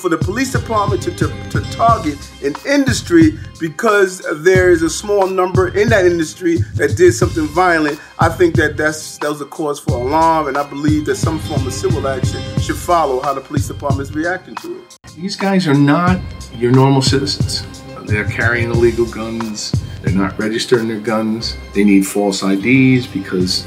For the police department to, to, to, target an industry because there is a small number in that industry that did something violent, I think that that's, that was a cause for alarm, and I believe that some form of civil action should follow how the police department is reacting to it. These guys are not your normal citizens. They're carrying illegal guns. They're not registering their guns. They need false IDs because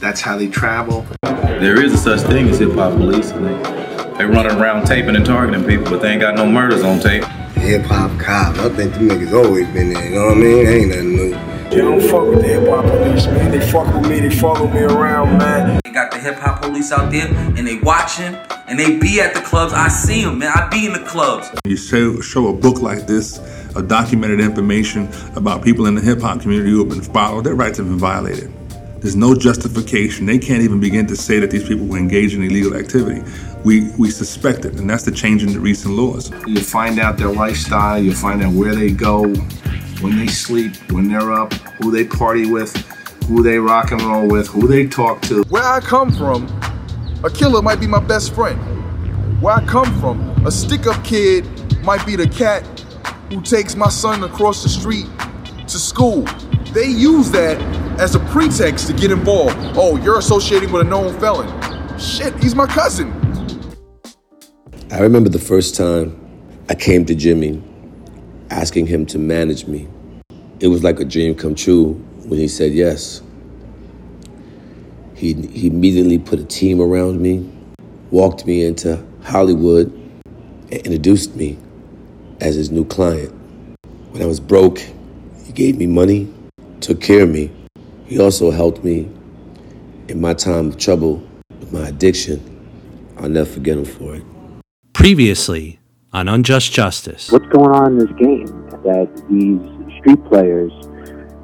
that's how they travel. There is a such thing as hip hop police. They running around taping and targeting people, but they ain't got no murders on tape. Hip hop cops, I think them niggas always been there, you know what I mean? Ain't nothing new. They don't fuck with the hip hop police, man. They fuck with me, they follow me around, man. They got the hip hop police out there and they watching and they be at the clubs. I see them, man. I be in the clubs. You show, show a book like this, a documented information about people in the hip hop community who have been followed, their rights have been violated. There's no justification. They can't even begin to say that these people were engaged in illegal activity. We, we suspect it, and that's the change in the recent laws. You find out their lifestyle, you find out where they go, when they sleep, when they're up, who they party with, who they rock and roll with, who they talk to. Where I come from, a killer might be my best friend. Where I come from, a stick up kid might be the cat who takes my son across the street to school. They use that as a pretext to get involved. Oh, you're associating with a known felon. Shit, he's my cousin. I remember the first time I came to Jimmy asking him to manage me. It was like a dream come true when he said yes. He, he immediately put a team around me, walked me into Hollywood, and introduced me as his new client. When I was broke, he gave me money, took care of me. He also helped me in my time of trouble with my addiction. I'll never forget him for it. Previously on Unjust Justice. What's going on in this game? That these street players,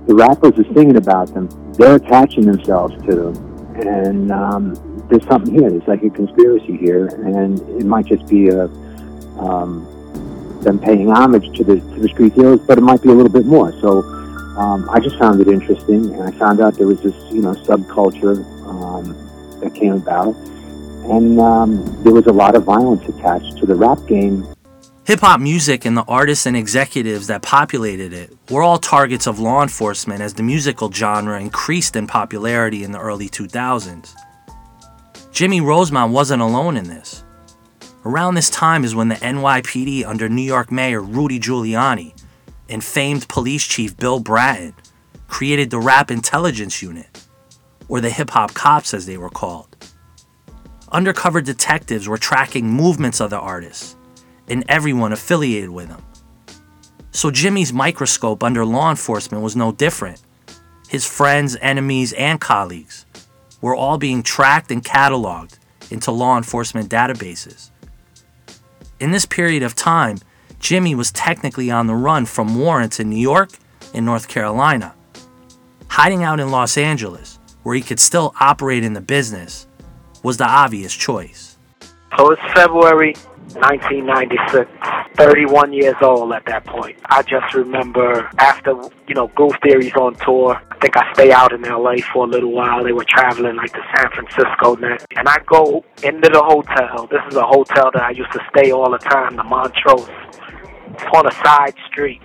the rappers are singing about them, they're attaching themselves to them. And um, there's something here. There's like a conspiracy here, and it might just be a um, them paying homage to the to the street heroes, but it might be a little bit more. So um, I just found it interesting, and I found out there was this you know subculture um, that came about, and um, there was a lot of violence attached to the rap game. Hip hop music and the artists and executives that populated it were all targets of law enforcement as the musical genre increased in popularity in the early 2000s. Jimmy Rosemont wasn't alone in this. Around this time is when the NYPD under New York Mayor Rudy Giuliani and famed police chief Bill Bratton created the Rap Intelligence Unit, or the Hip Hop Cops as they were called. Undercover detectives were tracking movements of the artists and everyone affiliated with them. So Jimmy's microscope under law enforcement was no different. His friends, enemies, and colleagues were all being tracked and cataloged into law enforcement databases. In this period of time, Jimmy was technically on the run from warrants in New York and North Carolina. Hiding out in Los Angeles, where he could still operate in the business, was the obvious choice. So it's February 1996. 31 years old at that point. I just remember after, you know, Groove Theory's on tour, I think I stay out in LA for a little while. They were traveling like to San Francisco net. And I go into the hotel. This is a hotel that I used to stay all the time, the Montrose. On a side street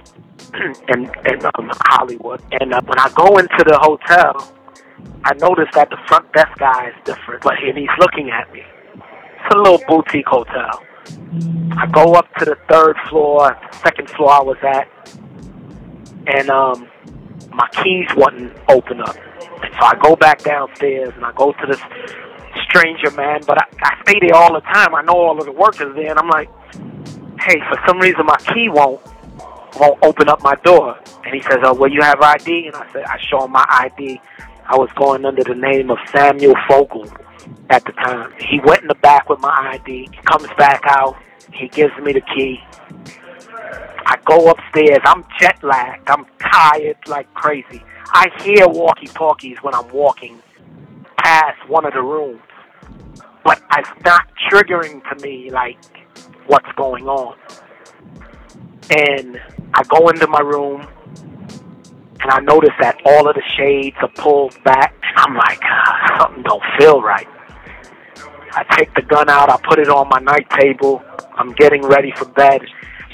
in, in um, Hollywood. And uh, when I go into the hotel, I notice that the front desk guy is different, but and he's looking at me. It's a little boutique hotel. I go up to the third floor, second floor I was at, and um, my keys wouldn't open up. And so I go back downstairs and I go to this stranger man, but I, I stay there all the time. I know all of the workers there, and I'm like, hey, for some reason my key won't won't open up my door. And he says, oh, well, you have ID? And I said, I show him my ID. I was going under the name of Samuel Fogel at the time. He went in the back with my ID, comes back out, he gives me the key. I go upstairs, I'm jet lagged, I'm tired like crazy. I hear walkie talkies when I'm walking past one of the rooms, but it's not triggering to me like what's going on. And I go into my room, and I notice that all of the shades are pulled back. And I'm like, ah, something don't feel right. I take the gun out, I put it on my night table. I'm getting ready for bed,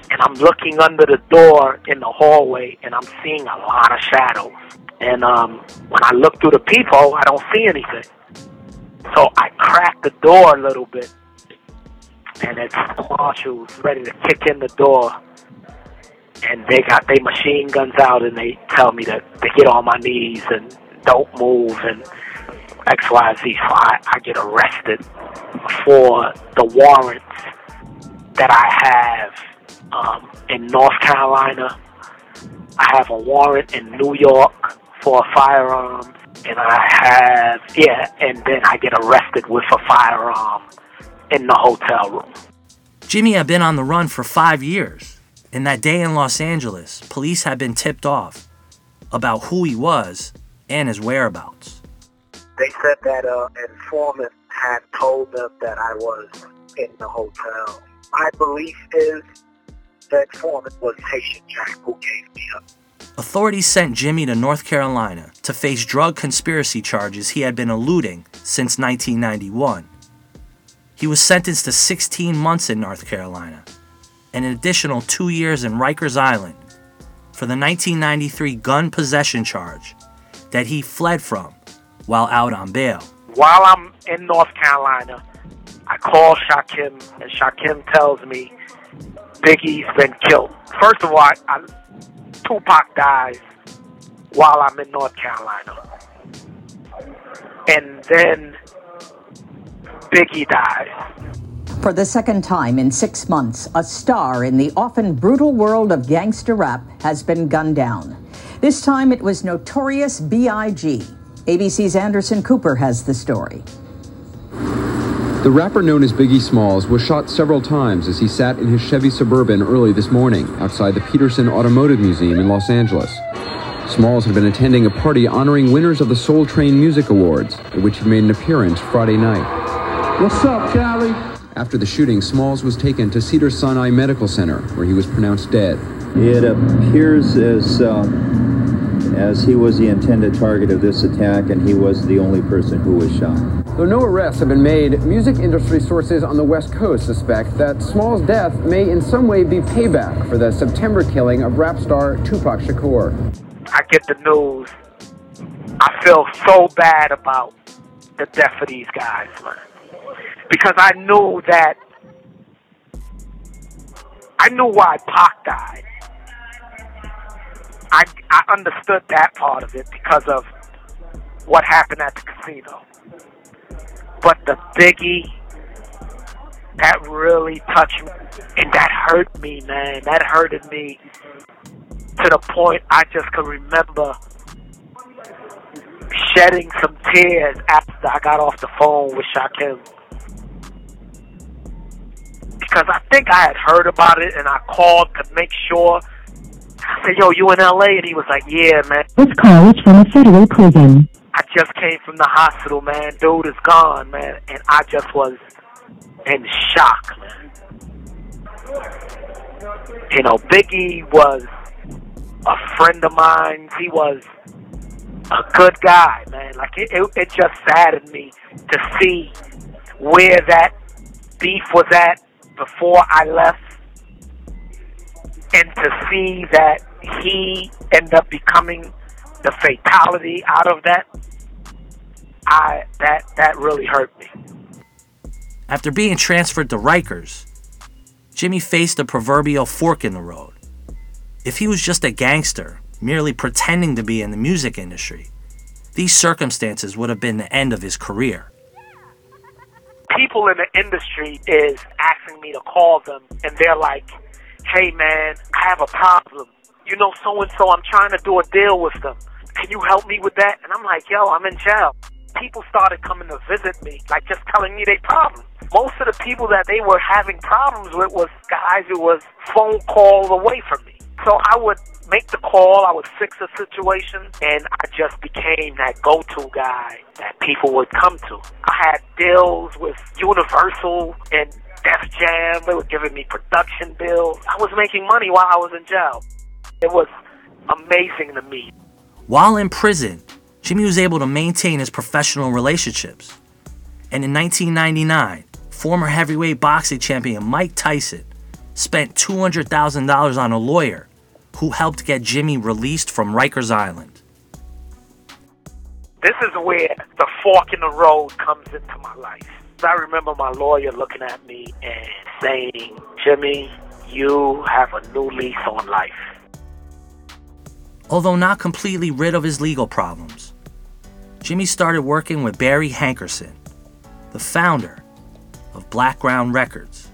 and I'm looking under the door in the hallway, and I'm seeing a lot of shadows. And um, when I look through the peephole, I don't see anything. So I crack the door a little bit, and it's marshals ready to kick in the door and they got their machine guns out and they tell me to, to get on my knees and don't move and X, Y, Z. So I, I get arrested for the warrants that I have um, in North Carolina. I have a warrant in New York for a firearm, and I have yeah, and then I get arrested with a firearm in the hotel room. Jimmy had been on the run for five years. In that day in Los Angeles, police had been tipped off about who he was and his whereabouts. They said that uh, an informant had told them that I was in the hotel. My belief is that informant was Haitian Jack who gave me up. Authorities sent Jimmy to North Carolina to face drug conspiracy charges he had been eluding since 1991. He was sentenced to 16 months in North Carolina and an additional two years in Rikers Island for the 1993 gun possession charge that he fled from while out on bail. While I'm in North Carolina, I call Shakim, and Shakim tells me Biggie's been killed. First of all, I, I, Tupac dies while I'm in North Carolina. And then Biggie dies. For the second time in six months, a star in the often brutal world of gangster rap has been gunned down. This time it was Notorious B.I.G. ABC's Anderson Cooper has the story. The rapper known as Biggie Smalls was shot several times as he sat in his Chevy Suburban early this morning outside the Petersen Automotive Museum in Los Angeles. Smalls had been attending a party honoring winners of the Soul Train Music Awards, at which he made an appearance Friday night. What's up, Cali? After the shooting, Smalls was taken to Cedar Sinai Medical Center, where he was pronounced dead. It appears as uh, as he was the intended target of this attack, and he was the only person who was shot. Though no arrests have been made, music industry sources on the West Coast suspect that Smalls' death may in some way be payback for the September killing of rap star Tupac Shakur. I get the news. I feel so bad about the death of these guys, man because I knew that I knew why Pac died. I I understood that part of it because of what happened at the casino. But the Biggie that really touched me and that hurt me, man. That hurted me to the point I just could remember shedding some tears after I got off the phone with Shakim because I think I had heard about it and I called to make sure. I said, "Yo, you in L.A.?" And he was like, "Yeah, man." This call is from a federal prison. I just came from the hospital, man. Dude is gone, man, and I just was in shock, man. You know, Biggie was a friend of mine. He was a good guy, man. Like it, it, it just saddened me to see where that beef was at before I left and to see that he ended up becoming the fatality out of that, I that that really hurt me. After being transferred to Rikers, Jimmy faced a proverbial fork in the road. If he was just a gangster, merely pretending to be in the music industry, these circumstances would have been the end of his career people in the industry is asking me to call them, and they're like, "Hey, man, I have a problem. You know, so and so. I'm trying to do a deal with them, can you help me with that? And I'm like, yo, I'm in jail. People started coming to visit me, like just telling me their problems. Most of the people that they were having problems with was guys who was phone calls away from me. So I would make the call, I would fix a situation, and I just became that go-to guy that people would come to. I had deals with Universal and Def Jam. They were giving me production bills. I was making money while I was in jail. It was amazing to me. While in prison, Jimmy was able to maintain his professional relationships. And in 1999, former heavyweight boxing champion Mike Tyson spent $200,000 on a lawyer who helped get Jimmy released from Rikers Island. This is where the fork in the road comes into my life. I remember my lawyer looking at me and saying, Jimmy, you have a new lease on life. Although not completely rid of his legal problems, Jimmy started working with Barry Hankerson, the founder of Blackground Records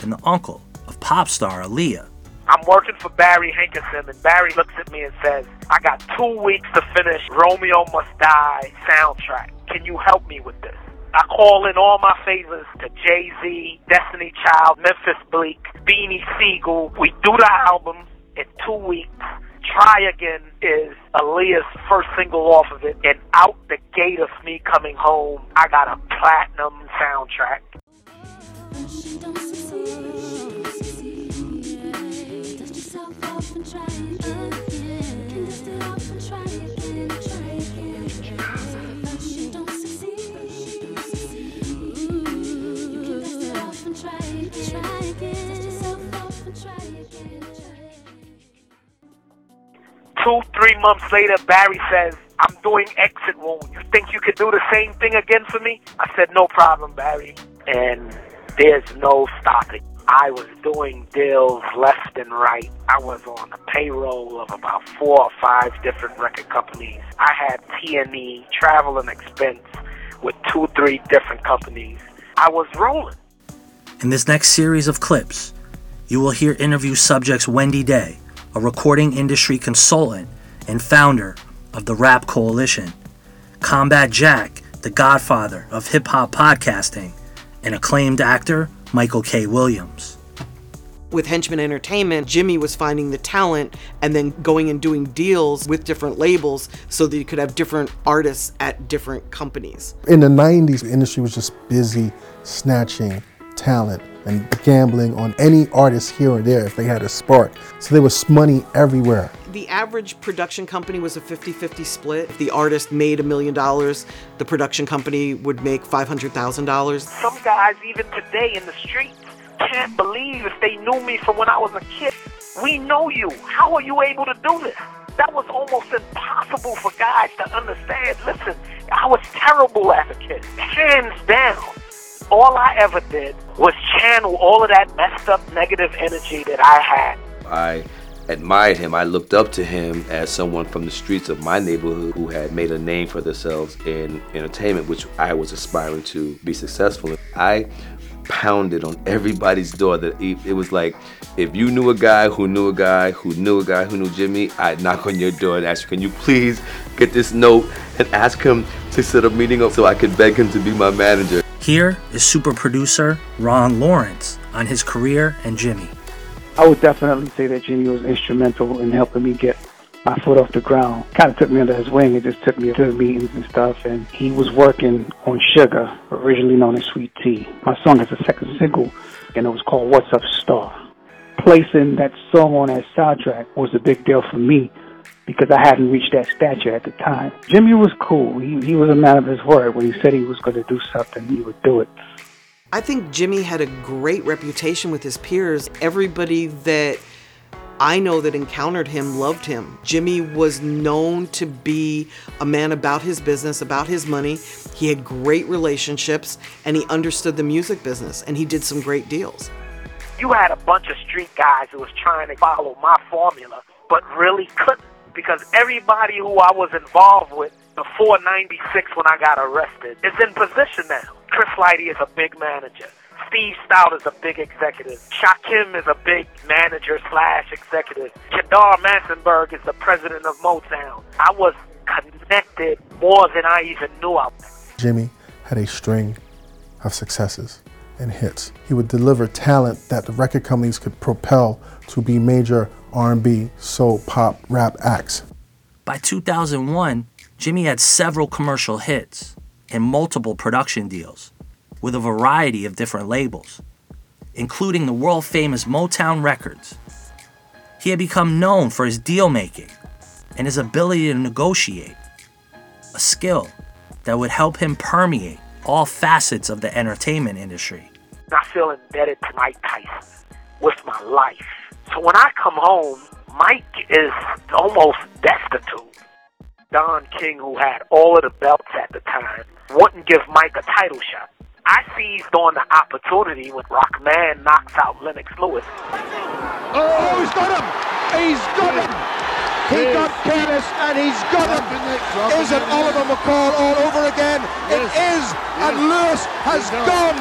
and the uncle of pop star Aaliyah. I'm working for Barry Hankerson, and Barry looks at me and says, I got two weeks to finish Romeo Must Die soundtrack. Can you help me with this? I call in all my favors to Jay Z, Destiny Child, Memphis Bleek, Beanie Sigel. We do the album in two weeks. Try Again is Aaliyah's first single off of it, and out the gate of me coming home, I got a platinum soundtrack. Two, three months later, Barry says, I'm doing exit wound. You think you could do the same thing again for me? I said, no problem, Barry. And there's no stopping. I was doing deals left and right. I was on the payroll of about four or five different record companies. I had T&E, travel and expense with two, three different companies. I was rolling. In this next series of clips, you will hear interview subjects Wendy Day, a recording industry consultant and founder of the Rap Coalition, Combat Jack, the godfather of hip hop podcasting, and acclaimed actor Michael K. Williams. With Henchman Entertainment, Jimmy was finding the talent and then going and doing deals with different labels so that you could have different artists at different companies. In the 90s, the industry was just busy snatching talent and gambling on any artist here or there if they had a spark. So there was money everywhere. The average production company was a 50 50 split. If the artist made a million dollars, the production company would make $500,000. Some guys, even today in the streets, can't believe if they knew me from when I was a kid. We know you. How are you able to do this? That was almost impossible for guys to understand. Listen, I was terrible as a kid, hands down. All I ever did was channel all of that messed up negative energy that I had. I admired him. I looked up to him as someone from the streets of my neighborhood who had made a name for themselves in entertainment, which I was aspiring to be successful in. I pounded on everybody's door that it was like if you knew a guy who knew a guy who knew a guy who knew Jimmy, I'd knock on your door and ask you, can you please get this note and ask him to set up a meeting up so I could beg him to be my manager. Here is super producer Ron Lawrence on his career and Jimmy. I would definitely say that Jimmy was instrumental in helping me get my foot off the ground. Kind of took me under his wing and just took me to meetings and stuff. And he was working on Sugar, originally known as Sweet Tea. My song is a second single, and it was called What's Up Star. Placing that song on that soundtrack was a big deal for me because I hadn't reached that stature at the time. Jimmy was cool. He, he was a man of his word. When he said he was going to do something, he would do it. I think Jimmy had a great reputation with his peers. Everybody that I know that encountered him loved him. Jimmy was known to be a man about his business, about his money. He had great relationships and he understood the music business and he did some great deals. You had a bunch of street guys who was trying to follow my formula, but really couldn't because everybody who I was involved with before 96 when I got arrested is in position now. Chris Lighty is a big manager. Steve Stoute is a big executive. Shakim is a big manager slash executive. Kedar Massenberg is the president of Motown. I was connected more than I even knew I was. Jimmy had a string of successes and hits. He would deliver talent that the record companies could propel to be major R&B, soul, pop, rap acts. By 2001, Jimmy had several commercial hits and multiple production deals with a variety of different labels, including the world famous Motown Records. He had become known for his deal making and his ability to negotiate, a skill that would help him permeate all facets of the entertainment industry. I feel indebted to Mike Tyson with my life. So when I come home, Mike is almost destitute. Don King, who had all of the belts at the time, wouldn't give Mike a title shot. I seized on the opportunity when Rahman knocks out Lennox Lewis. Oh, he's got him! He's got him! He got careless and he's got him! Is it Oliver McCall all over again? It is! And Lewis has gone!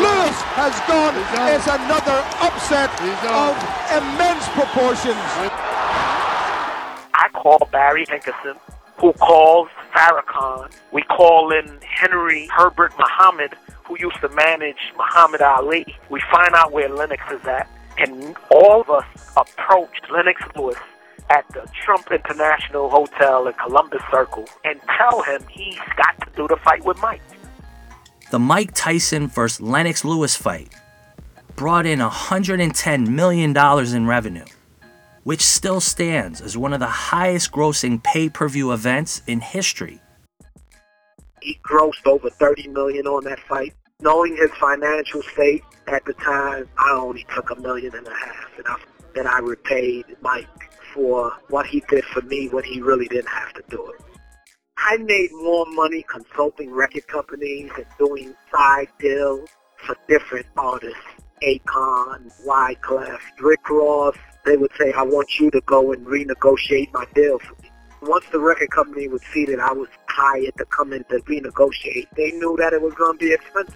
Lewis has gone! It's another upset of immense proportions. I call Barry Hankerson, who calls Farrakhan. We call in Henry Herbert Muhammad, who used to manage Muhammad Ali. We find out where Lennox is at, and all of us approach Lennox Lewis at the Trump International Hotel in Columbus Circle and tell him he's got to do the fight with Mike. The Mike Tyson vs. Lennox Lewis fight brought in $110 million in revenue, which still stands as one of the highest grossing pay per view events in history. He grossed over 30 million on that fight. Knowing his financial state at the time, I only took a million and a half, and I, and I repaid Mike for what he did for me when he really didn't have to do it. I made more money consulting record companies and doing side deals for different artists. Akon, Wyclef, Rick Ross, they would say, I want you to go and renegotiate my deal for me. Once the record company would see that I was hired to come in to renegotiate, they knew that it was going to be expensive.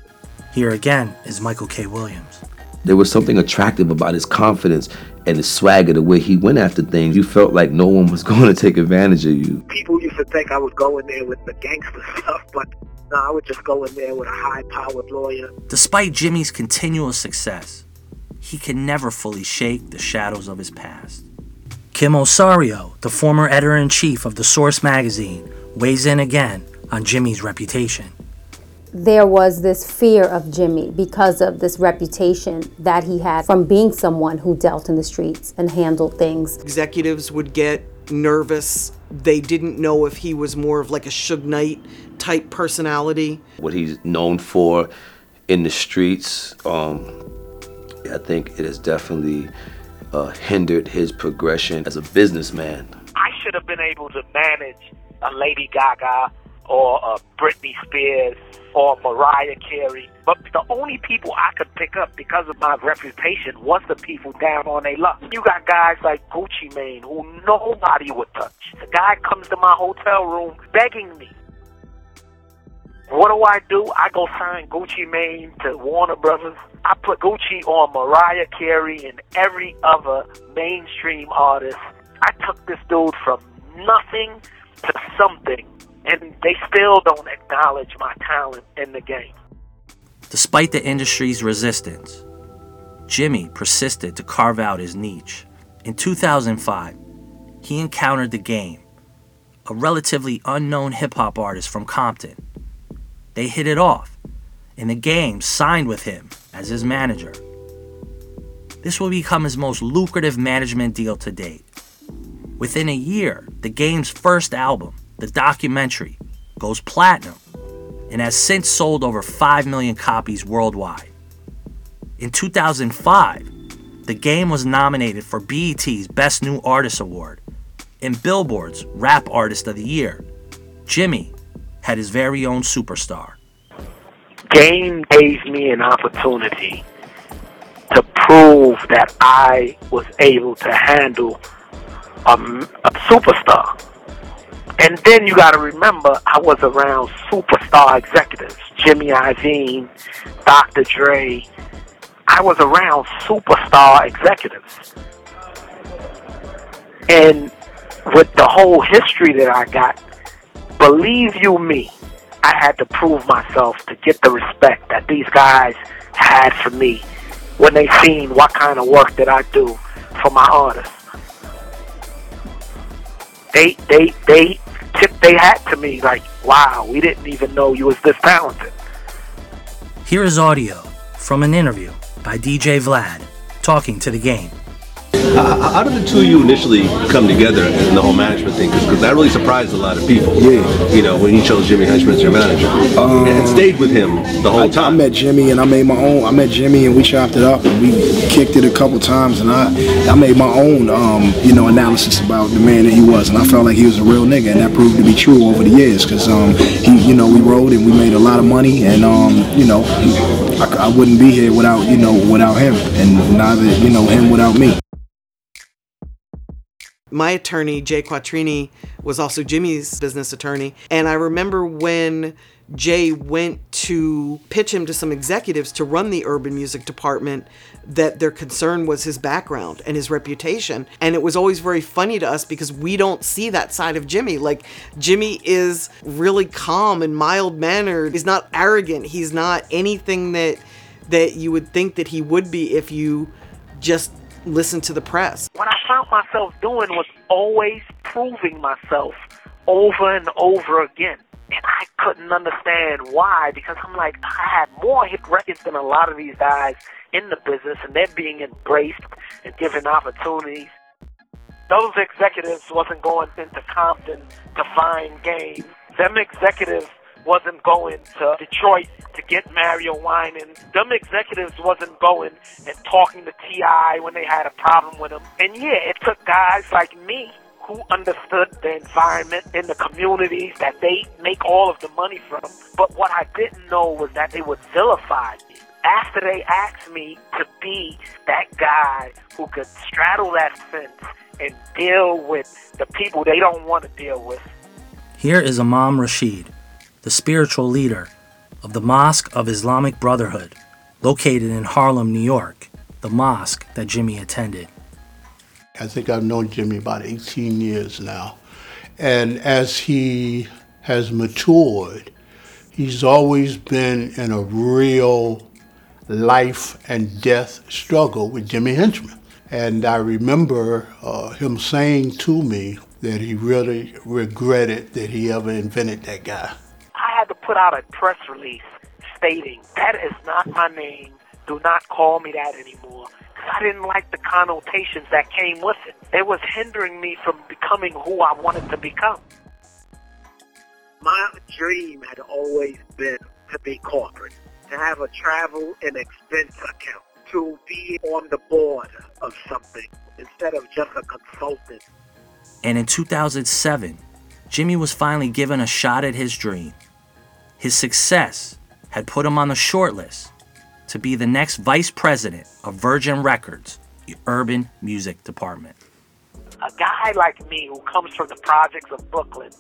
Here again is Michael K. Williams. There was something attractive about his confidence and his swagger, the way he went after things. You felt like no one was going to take advantage of you. People used to think I would go in there with the gangster stuff, but no, I would just go in there with a high-powered lawyer. Despite Jimmy's continual success, he can never fully shake the shadows of his past. Kim Osorio, the former editor in chief of The Source magazine, weighs in again on Jimmy's reputation. There was this fear of Jimmy because of this reputation that he had from being someone who dealt in the streets and handled things. Executives would get nervous. They didn't know if he was more of like a Suge Knight type personality. What he's known for in the streets, um, I think it has definitely uh, hindered his progression as a businessman. I should have been able to manage a Lady Gaga or a Britney Spears or Mariah Carey. But the only people I could pick up because of my reputation was the people down on their luck. You got guys like Gucci Mane who nobody would touch. The guy comes to my hotel room begging me. What do I do? I go sign Gucci Mane to Warner Brothers. I put Gucci on Mariah Carey and every other mainstream artist. I took this dude from nothing to something, and they still don't acknowledge my talent in the game. Despite the industry's resistance, Jimmy persisted to carve out his niche. In 2005, he encountered The Game, a relatively unknown hip hop artist from Compton. They hit it off, and The Game signed with him as his manager. This will become his most lucrative management deal to date. Within a year, The Game's first album, the documentary, goes platinum and has since sold over 5 million copies worldwide. In 2005, the game was nominated for BET's Best New Artist Award and Billboard's Rap Artist of the Year. Jimmy had his very own superstar. Game gave me an opportunity to prove that I was able to handle a, a superstar. And then you got to remember, I was around superstar executives Jimmy Iovine, Dr. Dre. I was around superstar executives. And with the whole history that I got, believe you me, I had to prove myself to get the respect that these guys had for me when they seen what kind of work that I do for my artists. They they they tipped their hat to me like, wow, we didn't even know you was this talented. Here is audio from an interview by DJ Vlad talking to the game. Uh, how did the two of you initially come together in the whole management thing? Because that really surprised a lot of people. Yeah. You know, when you chose Jimmy Henchman as your manager. Um, and stayed with him the whole I, time. I met Jimmy and I made my own. I met Jimmy and we chopped it up and we kicked it a couple times and I I made my own um, you know analysis about the man that he was and I felt like he was a real nigga and that proved to be true over the years because um, he you know we rode and we made a lot of money and um, you know I, I wouldn't be here without you know without him and neither you know him without me. My attorney jay quattrini was also jimmy's business attorney. And i remember when jay went to pitch him to some executives to run the urban music department that their concern was his background and his reputation. And it was always very funny to us because we don't see that side of jimmy. Like jimmy is really calm and mild mannered. He's not arrogant. He's not anything that that you would think that he would be if you just listen to the press. I found myself doing was always proving myself over and over again. And I couldn't understand why because I'm like, I had more hit records than a lot of these guys in the business and they're being embraced and given opportunities. Those executives wasn't going into Compton to find game. Them executives wasn't going to Detroit to get Mario Winan. Them executives wasn't going and talking to T.I. when they had a problem with him. And yeah, it took guys like me who understood the environment in the communities that they make all of the money from. But what I didn't know was that they would vilify me. After they asked me to be that guy who could straddle that fence and deal with the people they don't want to deal with, Here is Imam Rashid, the spiritual leader of the Mosque of Islamic Brotherhood, located in Harlem, New York, the mosque that Jimmy attended. I think I've known Jimmy about 18 years now. And as he has matured, he's always been in a real life and death struggle with Jimmy Henchman. And I remember uh, him saying to me that he really regretted that he ever invented that guy. I had to put out a press release stating that is not my name. Do not call me that anymore. I didn't like the connotations that came with it. It was hindering me from becoming who I wanted to become. My dream had always been to be corporate, to have a travel and expense account, to be on the board of something instead of just a consultant. And in 2007, Jimmy was finally given a shot at his dream. His success had put him on the shortlist to be the next vice president of Virgin Records, the urban music department. a guy like me who comes from the projects of Brooklyn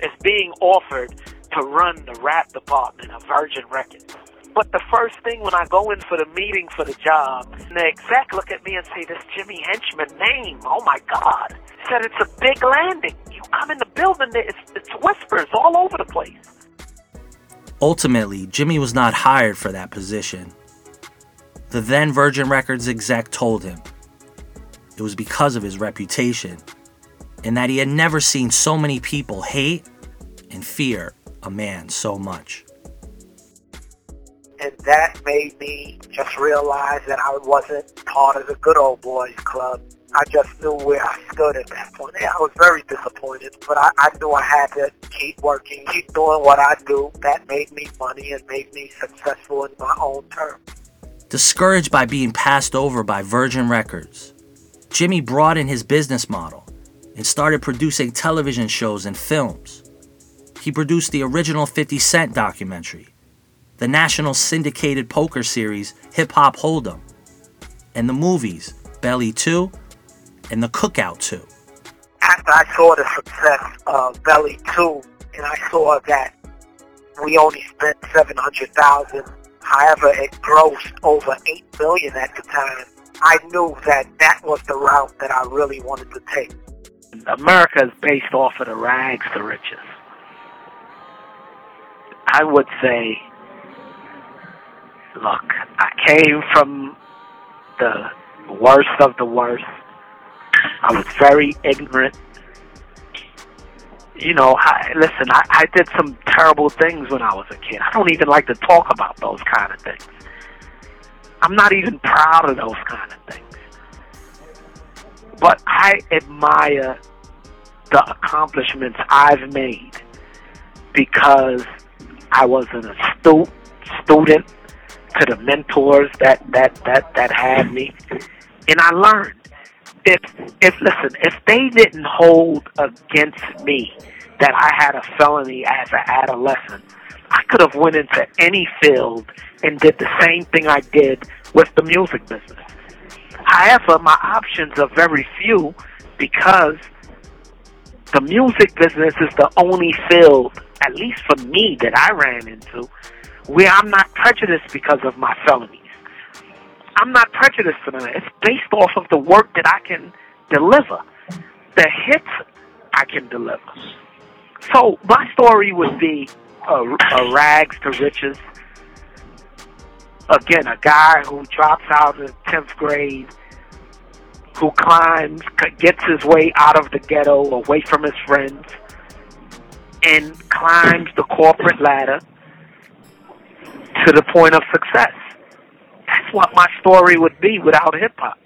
is being offered to run the rap department of Virgin Records. But the first thing when I go in for the meeting for the job, the exec look at me and say, this Jimmy Henchman name, oh my God. Said, it's a big landing. You come in the building, it's, it's whispers all over the place. Ultimately, Jimmy was not hired for that position. The then Virgin Records exec told him it was because of his reputation and that he had never seen so many people hate and fear a man so much. And that made me just realize that I wasn't part of the good old boys club. I just knew where I stood at that point. I was very disappointed, but I, I knew I had to keep working, keep doing what I do. That made me money and made me successful in my own terms. Discouraged by being passed over by Virgin Records, Jimmy broadened his business model and started producing television shows and films. He produced the original 50 Cent documentary, the national syndicated poker series Hip Hop Hold'em, and the movies Belly 2 and The Cookout too. After I saw the success of Belly 2, and I saw that we only spent 700000 however it grossed over 8 million at the time, I knew that that was the route that I really wanted to take. America is based off of the rags to riches. I would say, look, I came from the worst of the worst. I was very ignorant. You know, I, listen, I, I did some terrible things when I was a kid. I don't even like to talk about those kind of things. I'm not even proud of those kind of things. But I admire the accomplishments I've made because I was an astute student to the mentors that that that that had me, and I learned. If if listen, if they didn't hold against me that I had a felony as an adolescent, I could have went into any field and did the same thing I did with the music business. However, my options are very few because the music business is the only field, at least for me, that I ran into, where I'm not prejudiced because of my felonies. I'm not prejudiced for that. It's based off of the work that I can deliver, the hits I can deliver. So my story would be a, a rags to riches. Again, a guy who drops out of 10th grade, who climbs, gets his way out of the ghetto, away from his friends, and climbs the corporate ladder to the point of success. What my story would be without hip hop.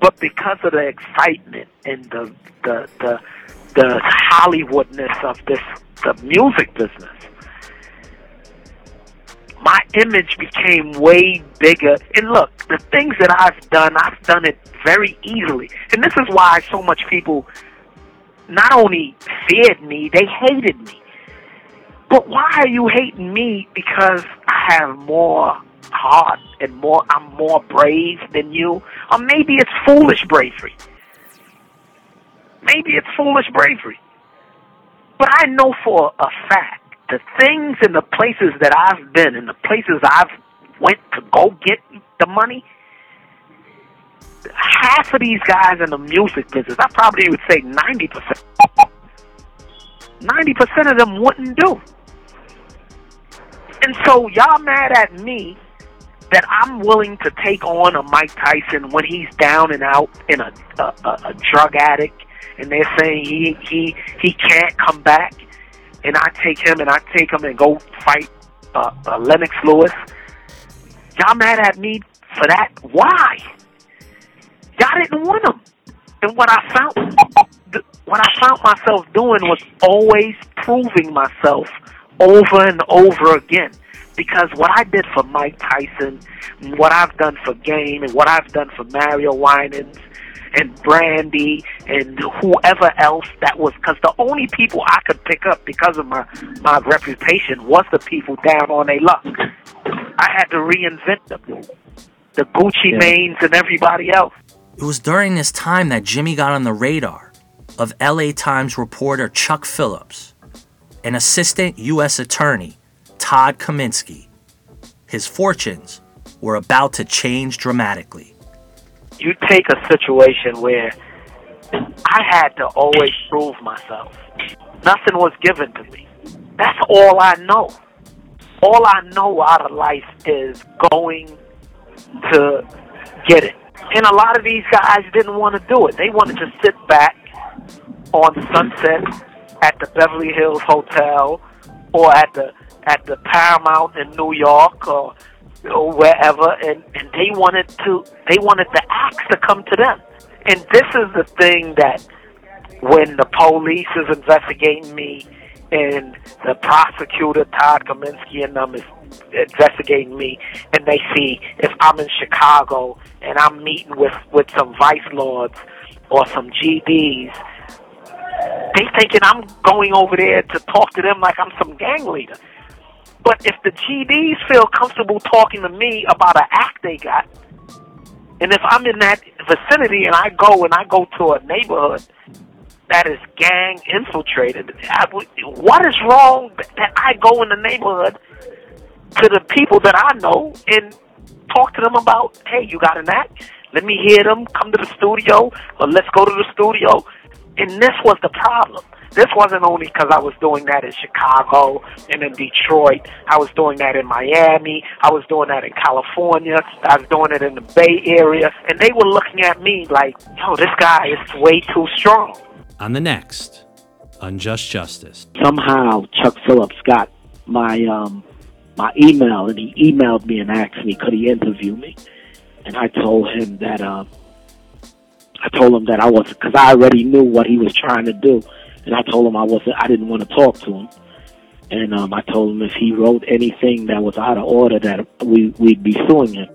But because of the excitement and the the the the Hollywoodness of this the music business, my image became way bigger. And look, the things that I've done, I've done it very easily. And this is why so much people not only feared me, they hated me. But why are you hating me? Because I have more heart and more I'm more brave than you. Or maybe it's foolish bravery. Maybe it's foolish bravery. But I know for a fact the things and the places that I've been and the places I've went to go get the money, half of these guys in the music business, I probably would say 90%, 90% of them wouldn't do. And so y'all mad at me that I'm willing to take on a Mike Tyson when he's down and out in a a, a, drug addict, and they're saying he he he can't come back, and I take him and I take him and go fight uh, uh, Lennox Lewis. Y'all mad at me for that? Why? Y'all didn't want him. And what I found, what I found myself doing was always proving myself over and over again. Because what I did for Mike Tyson, what I've done for Game, and what I've done for Mario Winans, and Brandy, and whoever else that was, because the only people I could pick up because of my my reputation was the people down on their luck. I had to reinvent them, the Gucci Manes and everybody else. It was during this time that Jimmy got on the radar of LA Times reporter Chuck Phillips, an assistant U.S. attorney, Todd Kaminsky. His fortunes were about to change dramatically. you take a situation where I had to always prove myself. Nothing was given to me. That's all I know. All I know out of life is going to get it. And a lot of these guys didn't want to do it. They wanted to sit back on Sunset at the Beverly Hills Hotel or at the at the Paramount in New York or, or wherever and, and they wanted to they wanted the acts to come to them. And this is the thing that when the police is investigating me and the prosecutor Todd Kaminsky and them is investigating me and they see if I'm in Chicago and I'm meeting with, with some vice lords or some GDs, they thinking I'm going over there to talk to them like I'm some gang leader. But if the GDs feel comfortable talking to me about an act they got, and if I'm in that vicinity and I go and I go to a neighborhood that is gang infiltrated, I, what is wrong that I go in the neighborhood to the people that I know and talk to them about, hey, you got an act? Let me hear them. Come to the studio, or let's go to the studio. And this was the problem. This wasn't only because I was doing that in Chicago and in Detroit. I was doing that in Miami. I was doing that in California. I was doing it in the Bay Area. And they were looking at me like, yo, this guy is way too strong. On the next, Unjust Justice. somehow Chuck Phillips got my um my email and he emailed me and asked me could he interview me and I told him that um I told him that I was because I already knew what he was trying to do and I told him I wasn't I didn't want to talk to him. And um I told him if he wrote anything that was out of order that we we'd be suing him